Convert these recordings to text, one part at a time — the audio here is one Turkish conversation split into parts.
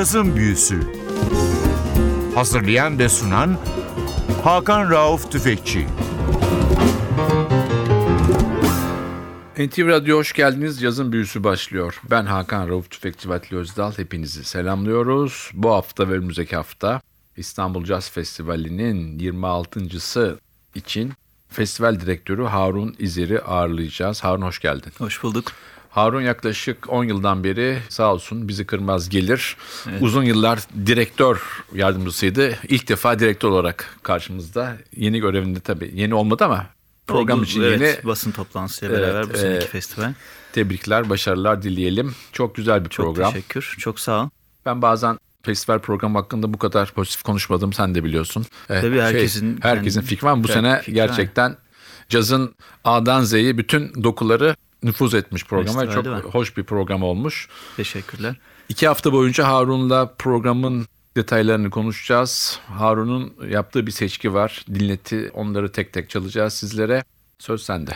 Cazın Büyüsü Hazırlayan ve sunan Hakan Rauf Tüfekçi NTV Radyo hoş geldiniz. Yazın büyüsü başlıyor. Ben Hakan Rauf Tüfekçi Vatli Özdal. Hepinizi selamlıyoruz. Bu hafta ve önümüzdeki hafta İstanbul Jazz Festivali'nin 26.sı için festival direktörü Harun İzer'i ağırlayacağız. Harun hoş geldin. Hoş bulduk. Harun yaklaşık 10 yıldan beri sağ olsun bizi kırmaz gelir. Evet. Uzun yıllar direktör yardımcısıydı. İlk defa direktör olarak karşımızda. Yeni görevinde tabii. Yeni olmadı ama program Oldu, için evet, yeni. basın toplantısıyla evet, beraber bu seneki e, festival. Tebrikler, başarılar dileyelim. Çok güzel bir çok program. Çok teşekkür, çok sağ ol. Ben bazen festival programı hakkında bu kadar pozitif konuşmadım sen de biliyorsun. Tabii şey, herkesin herkesin fikri var. Bu sene gerçekten cazın A'dan Z'yi bütün dokuları nüfuz etmiş programa. Çok hoş bir program olmuş. Teşekkürler. İki hafta boyunca Harun'la programın detaylarını konuşacağız. Harun'un yaptığı bir seçki var. Dinleti onları tek tek çalacağız sizlere. Söz sende.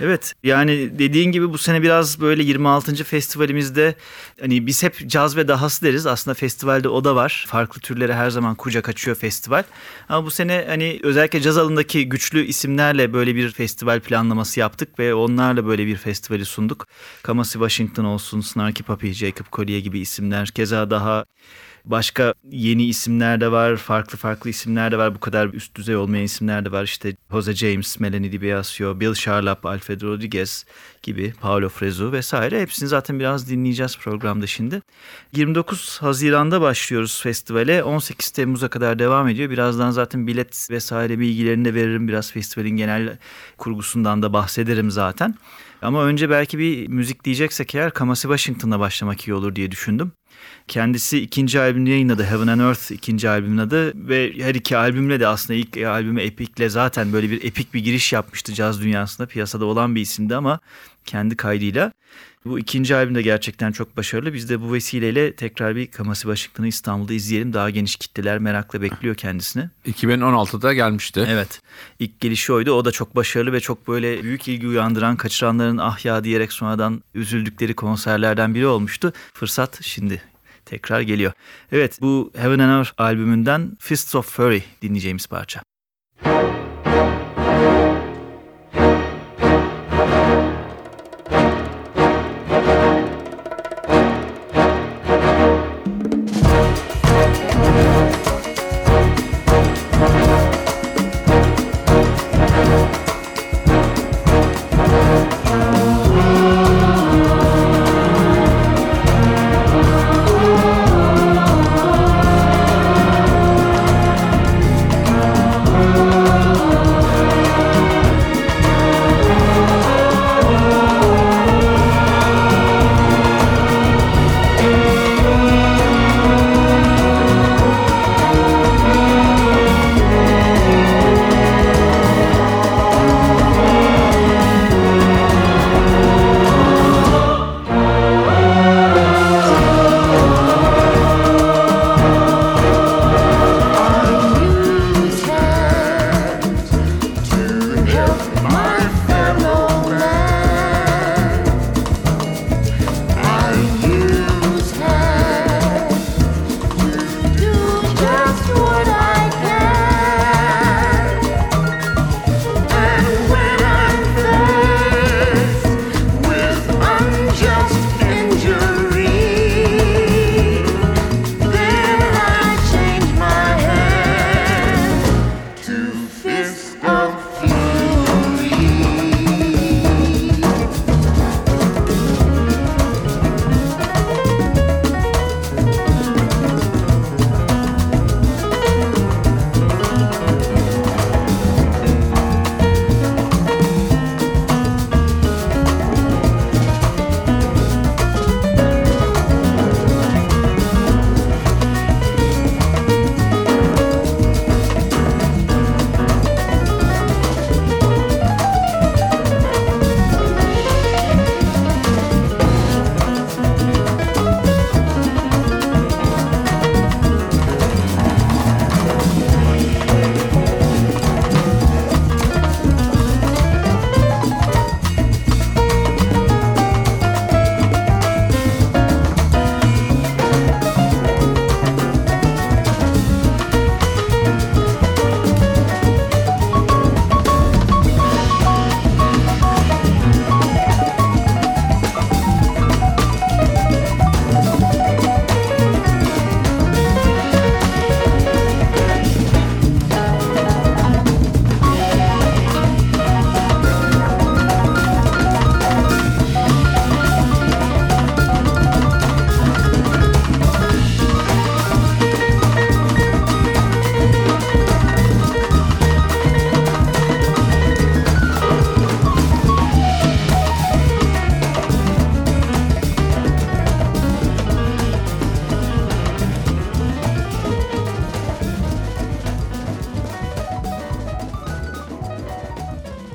Evet yani dediğin gibi bu sene biraz böyle 26. festivalimizde hani biz hep caz ve dahası deriz. Aslında festivalde o da var. Farklı türlere her zaman kucak açıyor festival. Ama bu sene hani özellikle caz alanındaki güçlü isimlerle böyle bir festival planlaması yaptık ve onlarla böyle bir festivali sunduk. Kamasi Washington olsun, Snarky Puppy, Jacob Collier gibi isimler. Keza daha Başka yeni isimler de var, farklı farklı isimler de var. Bu kadar üst düzey olmayan isimler de var. İşte Jose James, Melanie DiBiasio, Bill Charlap, Alfredo Rodriguez gibi, Paolo Frezu vesaire. Hepsini zaten biraz dinleyeceğiz programda şimdi. 29 Haziran'da başlıyoruz festivale. 18 Temmuz'a kadar devam ediyor. Birazdan zaten bilet vesaire bilgilerini de veririm. Biraz festivalin genel kurgusundan da bahsederim zaten. Ama önce belki bir müzik diyeceksek eğer Kamasi Washington'la başlamak iyi olur diye düşündüm. Kendisi ikinci albümünü yayınladı. Heaven and Earth ikinci albümün adı. Ve her iki albümle de aslında ilk albümü Epic'le zaten böyle bir epik bir giriş yapmıştı caz dünyasında. Piyasada olan bir isimdi ama kendi kaydıyla. Bu ikinci albüm de gerçekten çok başarılı. Biz de bu vesileyle tekrar bir Kamasi Washington'ı İstanbul'da izleyelim. Daha geniş kitleler merakla bekliyor kendisini. 2016'da gelmişti. Evet. İlk gelişi oydu. O da çok başarılı ve çok böyle büyük ilgi uyandıran, kaçıranların ah ya diyerek sonradan üzüldükleri konserlerden biri olmuştu. Fırsat şimdi tekrar geliyor. Evet bu Heaven and Earth albümünden Fists of Fury dinleyeceğimiz parça.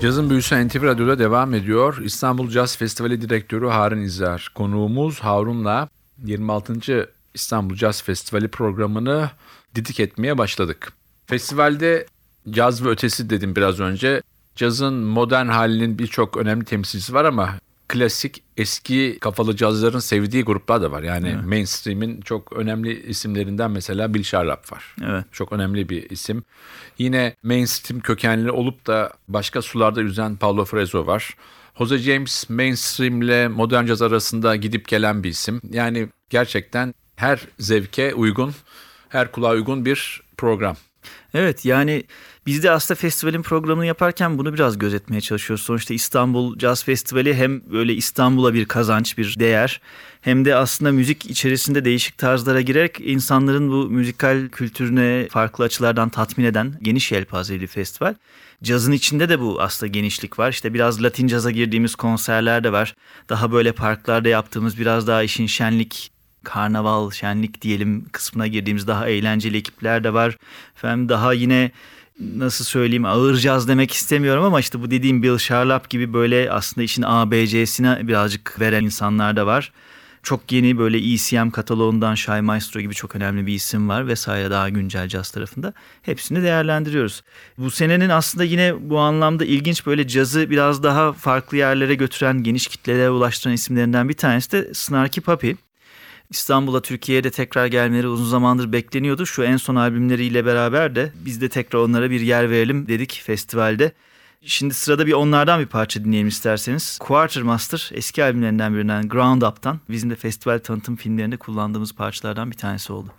Cazın Büyüsü NTV Radyo'da devam ediyor. İstanbul Caz Festivali Direktörü Harun İzler. Konuğumuz Harun'la 26. İstanbul Caz Festivali programını didik etmeye başladık. Festivalde caz ve ötesi dedim biraz önce. Cazın modern halinin birçok önemli temsilcisi var ama klasik eski kafalı cazların sevdiği gruplar da var. Yani evet. mainstream'in çok önemli isimlerinden mesela Bill Sharlap var. Evet. Çok önemli bir isim. Yine mainstream kökenli olup da başka sularda yüzen Paulo Frezo var. Jose James mainstream ile modern caz arasında gidip gelen bir isim. Yani gerçekten her zevke uygun, her kulağa uygun bir program. Evet yani biz de aslında festivalin programını yaparken bunu biraz gözetmeye çalışıyoruz. Sonuçta İstanbul Jazz Festivali hem böyle İstanbul'a bir kazanç, bir değer hem de aslında müzik içerisinde değişik tarzlara girerek insanların bu müzikal kültürüne farklı açılardan tatmin eden geniş yelpazeli bir festival. Cazın içinde de bu aslında genişlik var. İşte biraz Latin caza girdiğimiz konserler de var. Daha böyle parklarda yaptığımız biraz daha işin şenlik karnaval, şenlik diyelim kısmına girdiğimiz daha eğlenceli ekipler de var. Efendim daha yine nasıl söyleyeyim ağır caz demek istemiyorum ama işte bu dediğim Bill Sharlap gibi böyle aslında işin ABC'sine birazcık veren insanlar da var. Çok yeni böyle ECM kataloğundan Shy Maestro gibi çok önemli bir isim var vesaire daha güncel caz tarafında. Hepsini değerlendiriyoruz. Bu senenin aslında yine bu anlamda ilginç böyle cazı biraz daha farklı yerlere götüren, geniş kitlelere ulaştıran isimlerinden bir tanesi de Snarky Puppy. İstanbul'a Türkiye'ye de tekrar gelmeleri uzun zamandır bekleniyordu. Şu en son albümleriyle beraber de biz de tekrar onlara bir yer verelim dedik festivalde. Şimdi sırada bir onlardan bir parça dinleyelim isterseniz. Quartermaster eski albümlerinden birinden Ground Up'tan bizim de festival tanıtım filmlerinde kullandığımız parçalardan bir tanesi oldu.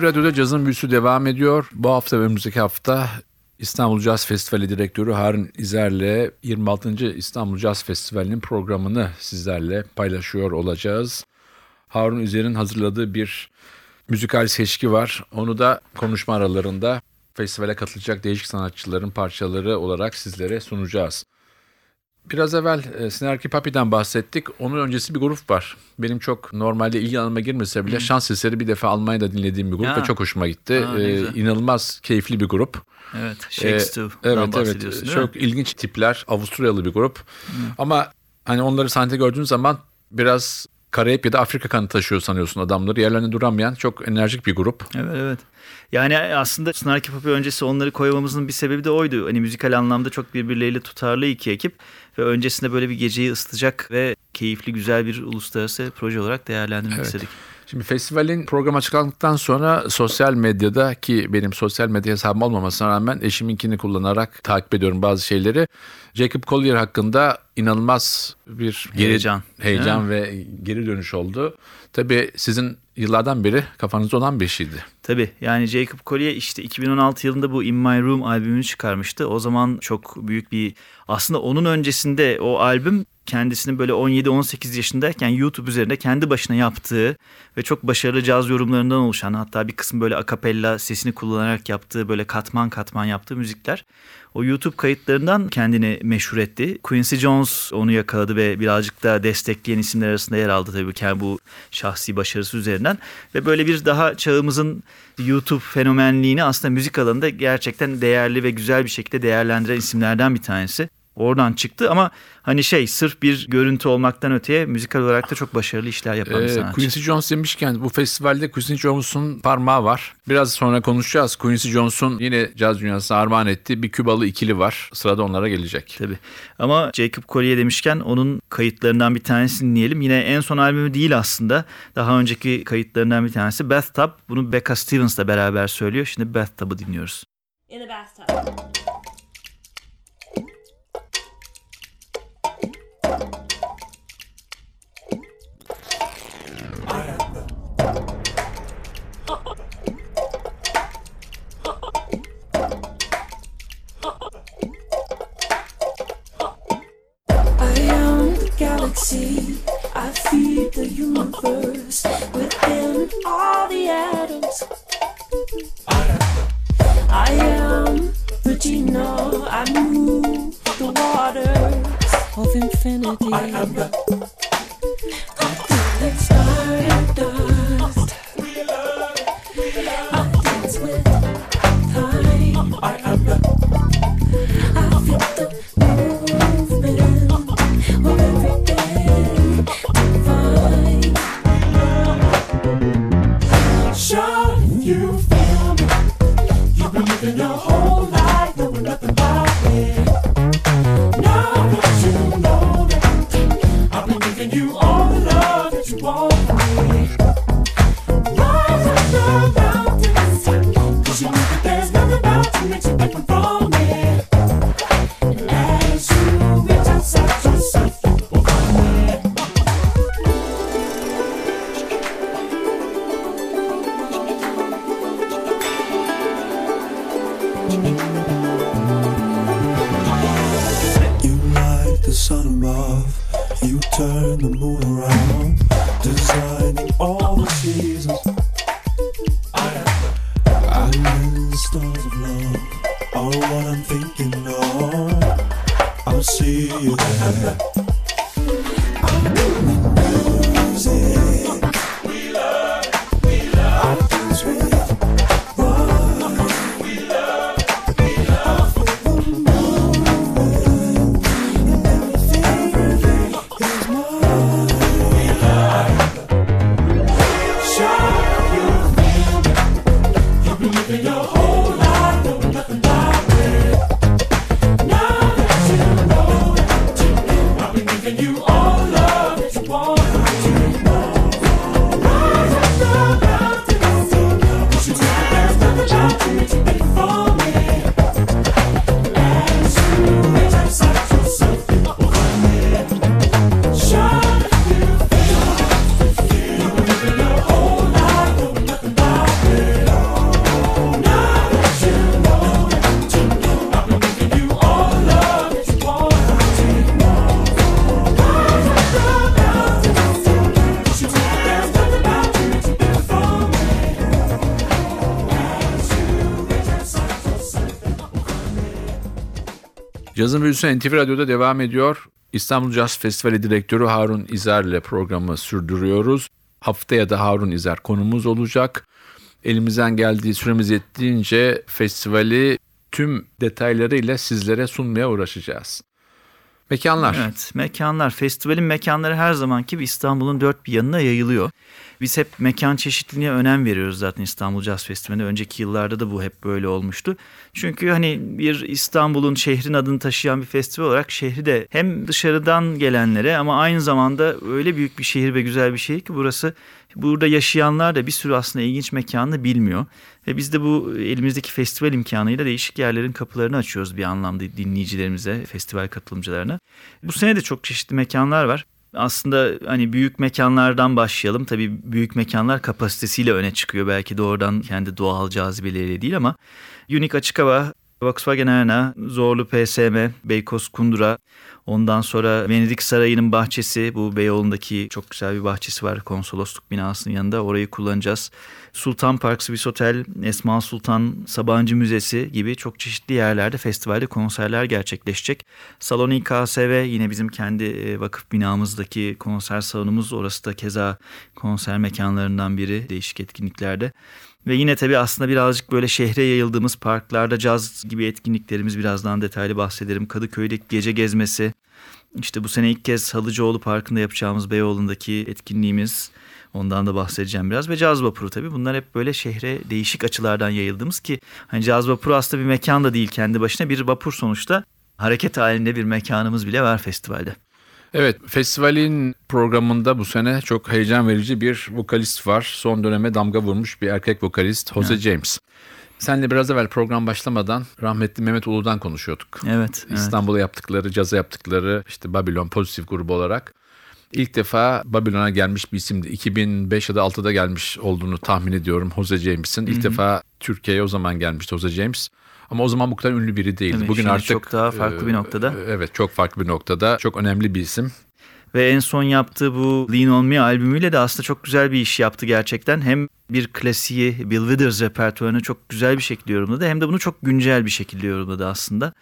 NTV Radyo'da cazın büyüsü devam ediyor. Bu hafta ve önümüzdeki hafta İstanbul Caz Festivali Direktörü Harun İzer'le 26. İstanbul Caz Festivali'nin programını sizlerle paylaşıyor olacağız. Harun İzer'in hazırladığı bir müzikal seçki var. Onu da konuşma aralarında festivale katılacak değişik sanatçıların parçaları olarak sizlere sunacağız. Biraz evvel e, Sinerki Papi'den bahsettik. Onun öncesi bir grup var. Benim çok normalde ilgi alanıma girmese bile şans eseri bir defa Almanya'da dinlediğim bir grup Ya. ve çok hoşuma gitti. Ee, güzel. inanılmaz keyifli bir grup. Evet. Ee, Shakespeare'dan evet bahsediyorsun evet. Çok mi? ilginç tipler. Avusturyalı bir grup. Ama hani onları sahnede gördüğün zaman biraz Karayip ya da Afrika kanı taşıyor sanıyorsun adamları. Yerlerinde duramayan çok enerjik bir grup. Evet evet. Yani aslında Snarky Puppy öncesi onları koymamızın bir sebebi de oydu. Hani müzikal anlamda çok birbirleriyle tutarlı iki ekip. Ve öncesinde böyle bir geceyi ısıtacak ve keyifli güzel bir uluslararası proje olarak değerlendirmek Evet. istedik. Şimdi festivalin program açıklandıktan sonra sosyal medyada ki benim sosyal medya hesabım olmamasına rağmen eşiminkini kullanarak takip ediyorum bazı şeyleri. Jacob Collier hakkında inanılmaz bir geri, Heyecan. heyecan ve geri dönüş oldu. Tabii sizin yıllardan beri kafanızda olan bir şeydi. Tabii yani Jacob Collier işte 2016 yılında bu In My Room albümünü çıkarmıştı. O zaman çok büyük bir aslında onun öncesinde o albüm kendisinin böyle 17-18 yaşındayken YouTube üzerinde kendi başına yaptığı ve çok başarılı caz yorumlarından oluşan hatta bir kısım böyle akapella sesini kullanarak yaptığı böyle katman katman yaptığı müzikler. O YouTube kayıtlarından kendini meşhur etti. Quincy Jones onu yakaladı ve birazcık da destekleyen isimler arasında yer aldı tabii ki bu şahsi başarısı üzerinden. Ve böyle bir daha çağımızın YouTube fenomenliğini aslında müzik alanında gerçekten değerli ve güzel bir şekilde değerlendiren isimlerden bir tanesi. Oradan çıktı ama hani şey sırf bir görüntü olmaktan öteye müzikal olarak da çok başarılı işler yapan bir Ee, sanatçı. Quincy Jones demişken bu festivalde Quincy Jones'un parmağı var. Biraz sonra konuşacağız. Quincy Jones'un yine caz dünyasına armağan ettiği bir Kübalı ikili var. Sırada onlara gelecek. Tabii. Ama Jacob Collier demişken onun kayıtlarından bir tanesini dinleyelim. Yine en son albümü değil aslında. Daha önceki kayıtlarından bir tanesi Bathtub. Bunu Becca Stevens'la beraber söylüyor. Şimdi Bathtub'ı dinliyoruz. in the bathtub. I am Regina. I move the waters of infinity. 감사합니다. Cazın Büyüsü NTV Radyo'da devam ediyor. İstanbul Jazz Festivali Direktörü Harun İzer ile programı sürdürüyoruz. Haftaya da Harun İzer konumuz olacak. Elimizden geldiği süremiz yettiğince festivali tüm detaylarıyla sizlere sunmaya uğraşacağız. Mekanlar. Evet, mekanlar. Festivalin mekanları her zamanki gibi İstanbul'un dört bir yanına yayılıyor. Biz hep mekan çeşitliliğine önem veriyoruz zaten İstanbul Jazz Festivali'nde. Önceki yıllarda da bu hep böyle olmuştu. Çünkü hani bir İstanbul'un şehrin adını taşıyan bir festival olarak şehri de hem dışarıdan gelenlere ama aynı zamanda öyle büyük bir şehir ve güzel bir şehir ki burası burada yaşayanlar da bir sürü aslında ilginç mekanını bilmiyor. Ve biz de bu elimizdeki festival imkanıyla değişik yerlerin kapılarını açıyoruz bir anlamda dinleyicilerimize, festival katılımcılarına. Bu sene de çok çeşitli mekanlar var. Aslında hani büyük mekanlardan başlayalım. Tabii büyük mekanlar kapasitesiyle öne çıkıyor. Belki doğrudan kendi doğal cazibeleriyle değil ama Unique Açık Hava, Volkswagen Arena, Zorlu PSM, Beykoz Kundura, ondan sonra Venedik Sarayı'nın bahçesi, bu Beyoğlu'ndaki çok güzel bir bahçesi var konsolosluk binasının yanında. Orayı kullanacağız. Sultan Park Swiss Hotel, Esma Sultan Sabancı Müzesi gibi çok çeşitli yerlerde festivalde konserler gerçekleşecek. Saloni KSV yine bizim kendi e, vakıf binamızdaki konser salonumuz. Orası da keza konser mekanlarından biri değişik etkinliklerde. Ve yine tabii aslında birazcık böyle şehre yayıldığımız parklarda caz gibi etkinliklerimiz birazdan detaylı bahsederim. Kadıköy'deki gece gezmesi, işte bu sene ilk kez Halıcıoğlu Parkı'nda yapacağımız Beyoğlu'ndaki etkinliğimiz. Ondan da bahsedeceğim biraz ve caz vapuru tabii. Bunlar hep böyle şehre değişik açılardan yayıldığımız ki hani caz vapuru aslında bir mekan da değil kendi başına bir vapur sonuçta. Hareket halinde bir mekanımız bile var festivalde. Evet, festivalin programında bu sene çok heyecan verici bir vokalist var. Son döneme damga vurmuş bir erkek vokalist Jose James. Senle biraz evvel program başlamadan rahmetli Mehmet Ulu'dan konuşuyorduk. Evet. evet. İstanbul'a yaptıkları, caza yaptıkları işte Babylon pozitif grubu olarak. İlk defa Babylon'a gelmiş bir isimdi. 2005 ya da 6'da gelmiş olduğunu tahmin ediyorum Jose James'in. İlk defa Türkiye'ye o zaman gelmişti Jose James. Ama o zaman bu kadar ünlü biri değildi. Tabii, Bugün artık çok daha farklı bir e, noktada. Evet, çok farklı bir noktada. Çok önemli bir isim. Ve en son yaptığı bu Lean On Me albümüyle de aslında çok güzel bir iş yaptı gerçekten. Hem bir klasiği Bill Withers repertuarını çok güzel bir şekilde yorumladı. Hem de bunu çok güncel bir şekilde yorumladı aslında.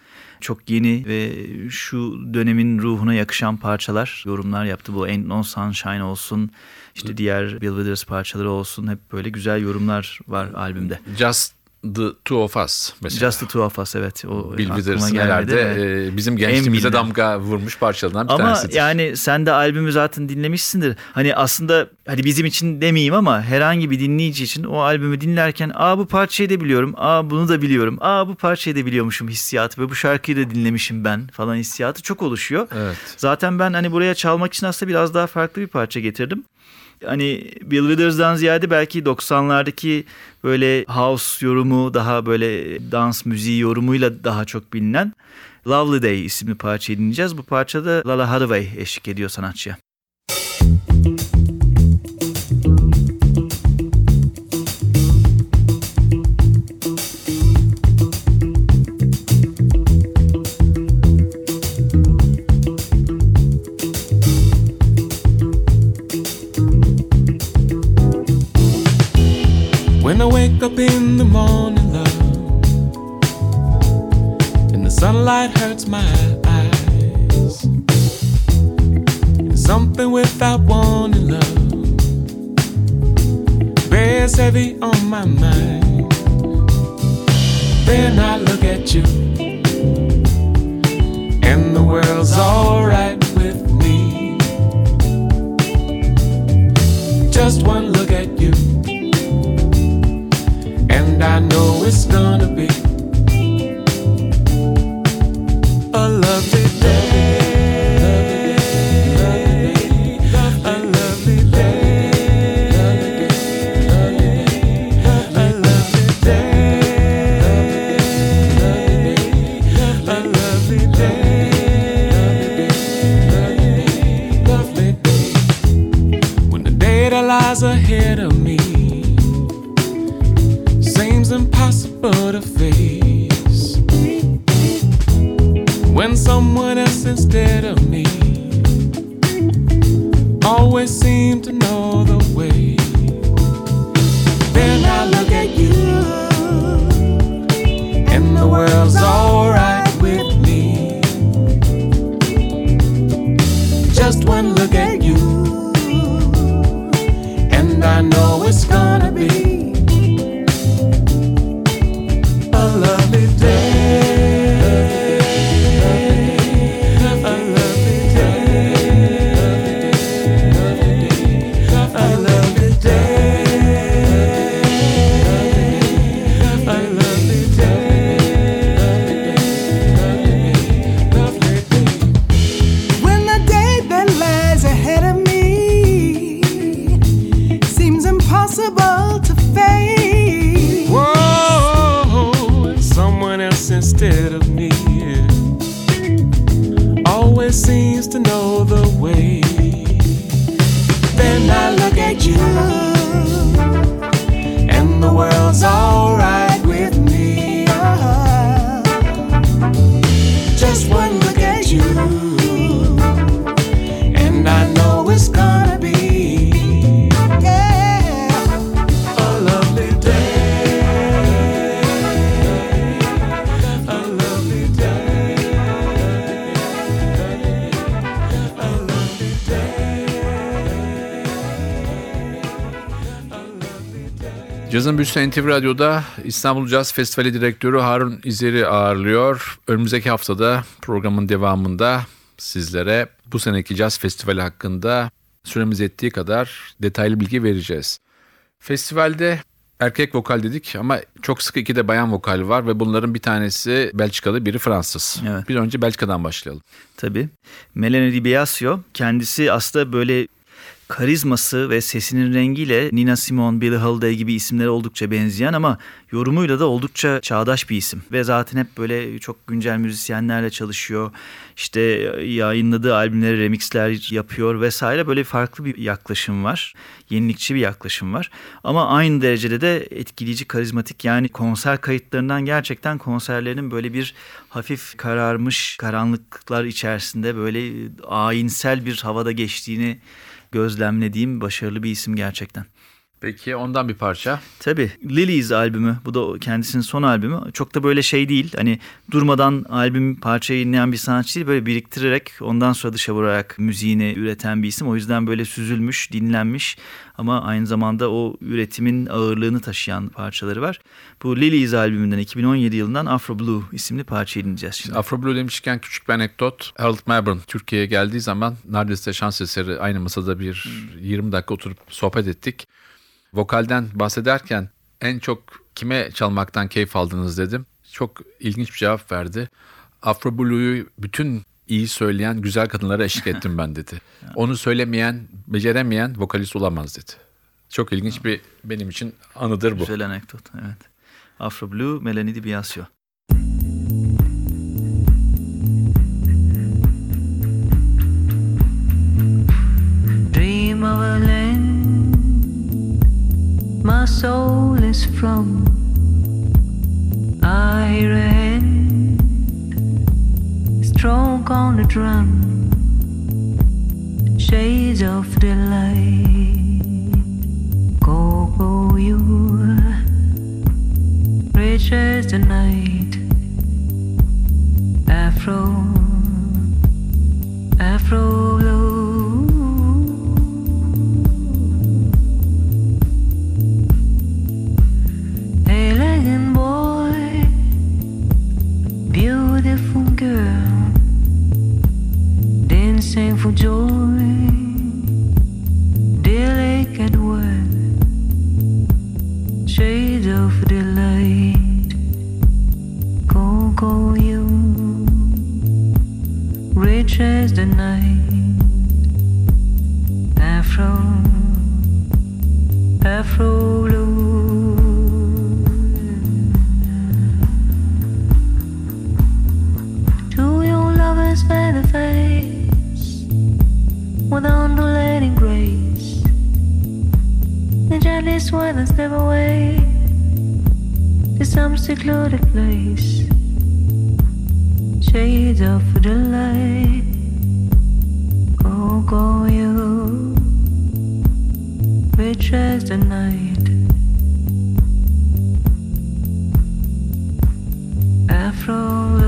Çok yeni ve şu dönemin ruhuna yakışan parçalar, yorumlar yaptı. Bu Ain't No Sunshine olsun, işte diğer Bill Withers parçaları olsun. Hep böyle güzel yorumlar var albümde. Just the Two of Us mesela. Just the Two of Us evet. O Bill Withers'ın gelmedi. herhalde Evet. e, bizim gençliğimize damga vurmuş parçalarından bir Ama tanesidir. yani sen de albümü zaten dinlemişsindir. Hani aslında hani bizim için demeyeyim ama herhangi bir dinleyici için o albümü dinlerken aa bu parçayı da biliyorum, aa bunu da biliyorum, aa bu parçayı da biliyormuşum hissiyatı ve bu şarkıyı da dinlemişim ben falan hissiyatı çok oluşuyor. Evet. Zaten ben hani buraya çalmak için aslında biraz daha farklı bir parça getirdim. Hani Bill Withers'dan ziyade belki 90'lardaki böyle house yorumu daha böyle dans müziği yorumuyla daha çok bilinen Lovely Day isimli parçayı dinleyeceğiz. Bu parçada Lala Hathaway eşlik ediyor sanatçıya. When wake up in the morning, love, and the sunlight hurts my eyes, something without warning, love, bears heavy on my mind. Then I look at you, and the world's alright with me. Just one look I know it's gonna be. A lovely Büyüsü NTV Radyo'da İstanbul Caz Festivali Direktörü Harun İzer'i ağırlıyor. Önümüzdeki haftada programın devamında sizlere bu seneki Caz Festivali hakkında süremiz ettiği kadar detaylı bilgi vereceğiz. Festivalde erkek vokal dedik ama çok sık iki de bayan vokal var ve bunların bir tanesi Belçikalı, biri Fransız. Evet. Bir önce Belçika'dan başlayalım. Tabii. Melanie Di Biasio kendisi aslında böyle karizması ve sesinin rengiyle Nina Simone, Billie Holiday gibi isimlere oldukça benzeyen ama yorumuyla da oldukça çağdaş bir isim. Ve zaten hep böyle çok güncel müzisyenlerle çalışıyor. İşte yayınladığı albümleri remixler yapıyor vesaire böyle farklı bir yaklaşım var. Yenilikçi bir yaklaşım var. Ama aynı derecede de etkileyici, karizmatik yani konser kayıtlarından gerçekten konserlerinin böyle bir hafif kararmış karanlıklar içerisinde böyle ayinsel bir havada geçtiğini gözlemlediğim başarılı bir isim gerçekten. Peki ondan bir parça. Tabii Lilies albümü bu da kendisinin son albümü. Çok da böyle şey değil hani durmadan albüm parçayı dinleyen bir sanatçı değil böyle biriktirerek ondan sonra dışa vurarak müziğini üreten bir isim. O yüzden böyle süzülmüş, dinlenmiş ama aynı zamanda o üretimin ağırlığını taşıyan parçaları var. Bu Lilies albümünden 2017 yılından Afro Blue isimli parçayı dinleyeceğiz şimdi. Afro Blue demişken küçük bir anekdot. Harold Melbourne Türkiye'ye geldiği zaman neredeyse şans eseri aynı masada bir 20 dakika oturup sohbet ettik. Vokalden bahsederken en çok kime çalmaktan keyif aldınız dedim. Çok ilginç bir cevap verdi. Afro Blue'yu bütün iyi söyleyen güzel kadınlara eşlik ettim ben dedi. Onu söylemeyen, beceremeyen vokalist olamaz dedi. Çok ilginç bir benim için anıdır bu. Güzel anekdot evet. Afro Blue, Melanie Di Biasio. dream of a my soul is from. I hear a hand stroke on the drum, shades of delight. Go, go, you, rich as the night. Afro rich as the night. Afro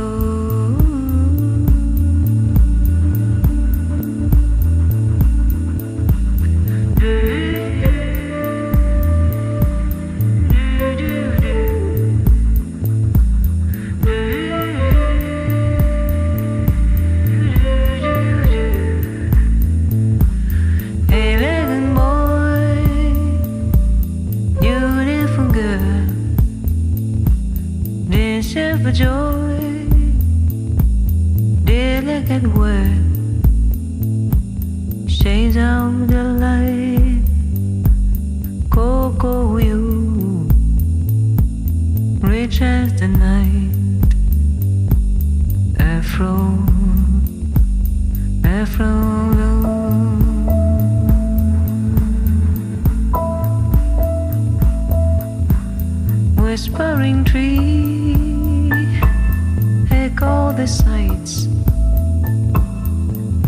the sights.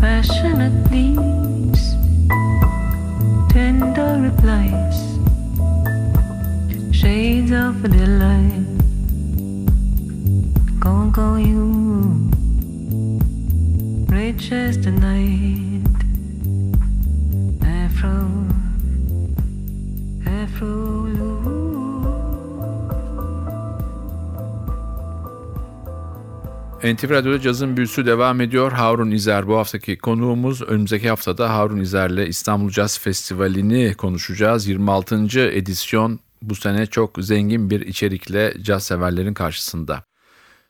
Passionate leaves, tender replies, shades of delight. Go, go, you, rich as night. NTV Radyo'da cazın büyüsü devam ediyor. Harun İzer bu haftaki konuğumuz. Önümüzdeki haftada Harun İzer'le İstanbul Caz Festivali'ni konuşacağız. 26. edisyon bu sene çok zengin bir içerikle caz severlerin karşısında.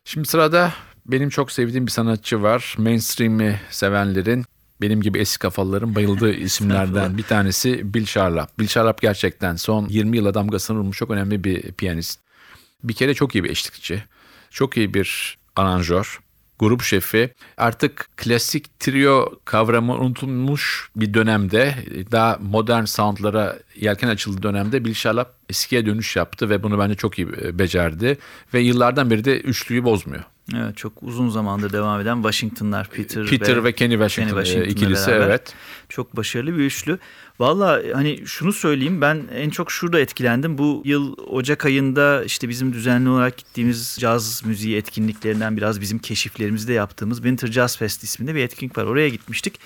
Şimdi sırada benim çok sevdiğim bir sanatçı var. Mainstream'i sevenlerin benim gibi eski kafalıların bayıldığı isimlerden bir tanesi Bill Charlap. Bill Charlap gerçekten son 20 yıla damgasını vurmuş çok önemli bir piyanist. Bir kere çok iyi bir eşlikçi. Çok iyi bir aranjör, grup şefi. Artık klasik trio kavramı unutulmuş bir dönemde daha modern soundlara yelken açıldığı dönemde Bill Charlap eskiye dönüş yaptı ve bunu bence çok iyi e, becerdi. Ve yıllardan beri de üçlüyü bozmuyor. Evet çok uzun zamandır devam eden Washington'lar Peter, Peter ve, Kenny Washington, Kenny Washington'la ikilisi beraber. evet. Çok başarılı bir üçlü. Valla hani şunu söyleyeyim ben en çok şurada etkilendim. Bu yıl Ocak ayında işte bizim düzenli olarak gittiğimiz caz müziği etkinliklerinden biraz bizim keşiflerimizde yaptığımız Winter Jazz Fest isminde bir etkinlik var. Oraya gitmiştik.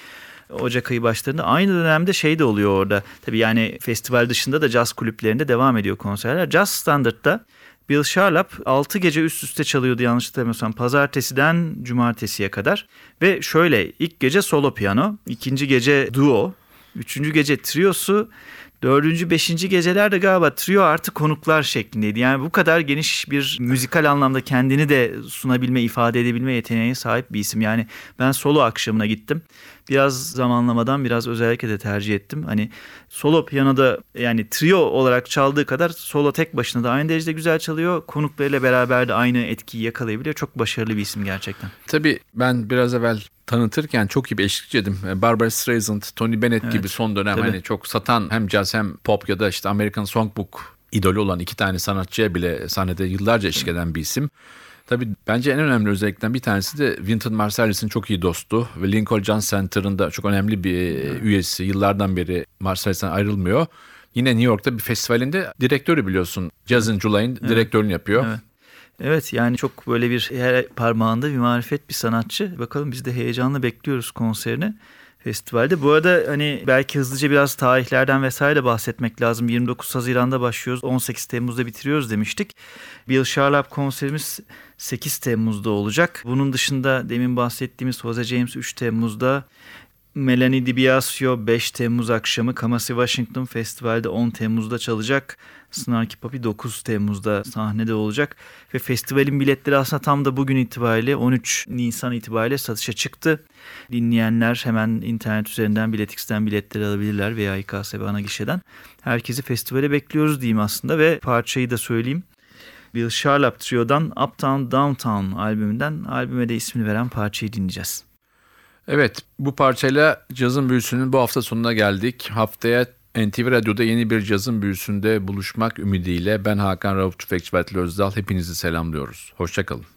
Ocak ayı başlarında aynı dönemde şey de oluyor orada. Tabii yani festival dışında da caz kulüplerinde devam ediyor konserler. Jazz Standard'da Bill Charlap 6 gece üst üste çalıyordu yanlış hatırlamıyorsam pazartesiden cumartesiye kadar. Ve şöyle ilk gece solo piyano, ikinci gece duo, üçüncü gece triosu, dördüncü, beşinci gecelerde galiba trio artı konuklar şeklindeydi. Yani bu kadar geniş bir müzikal anlamda kendini de sunabilme, ifade edebilme yeteneğine sahip bir isim. Yani ben solo akşamına gittim. Biraz zamanlamadan biraz özellikle de tercih ettim. Hani solo piyanoda yani trio olarak çaldığı kadar solo tek başına da aynı derecede güzel çalıyor. Konuklarıyla beraber de aynı etkiyi yakalayabiliyor. Çok başarılı bir isim gerçekten. Tabii ben biraz evvel tanıtırken çok iyi bir eşlikçiydim. Barbara Streisand, Tony Bennett gibi son dönem tabii. hani çok satan hem caz hem pop ya da işte American Songbook idolü olan iki tane sanatçıya bile sahnede yıllarca eşlik eden bir isim. Tabii bence en önemli özellikten bir tanesi de Wynton Marsalis'in çok iyi dostu ve Lincoln Jazz Center'ın da çok önemli bir üyesi. Yıllardan beri Marsalis'ten ayrılmıyor. Yine New York'ta bir festivalinde direktörü biliyorsun. Jazz in July'in direktörünü yapıyor. Evet. Evet yani çok böyle bir her parmağında bir marifet bir sanatçı. Bakalım biz de heyecanla bekliyoruz konserini festivalde. Bu arada hani belki hızlıca biraz tarihlerden vesaire bahsetmek lazım. 29 Haziran'da başlıyoruz. 18 Temmuz'da bitiriyoruz demiştik. Bill Charlap konserimiz 8 Temmuz'da olacak. Bunun dışında demin bahsettiğimiz Jose James 3 Temmuz'da Melanie DiBiasio 5 Temmuz akşamı Kamasi Washington Festival'de 10 Temmuz'da çalacak. Snarky Puppy 9 Temmuz'da sahnede olacak. Ve festivalin biletleri aslında tam da bugün itibariyle 13 Nisan itibariyle satışa çıktı. Dinleyenler hemen internet üzerinden Biletix'ten biletleri alabilirler veya İKSB ana gişeden. Herkesi festivale bekliyoruz diyeyim aslında ve parçayı da söyleyeyim. Bill Charlap Trio'dan Uptown Downtown albümünden albüme de ismini veren parçayı dinleyeceğiz. Evet bu parçayla cazın büyüsünün bu hafta sonuna geldik. Haftaya NTV Radyo'da yeni bir cazın büyüsünde buluşmak ümidiyle ben Hakan Rauf Tüfekçi Betli Özdal hepinizi selamlıyoruz. Hoşçakalın.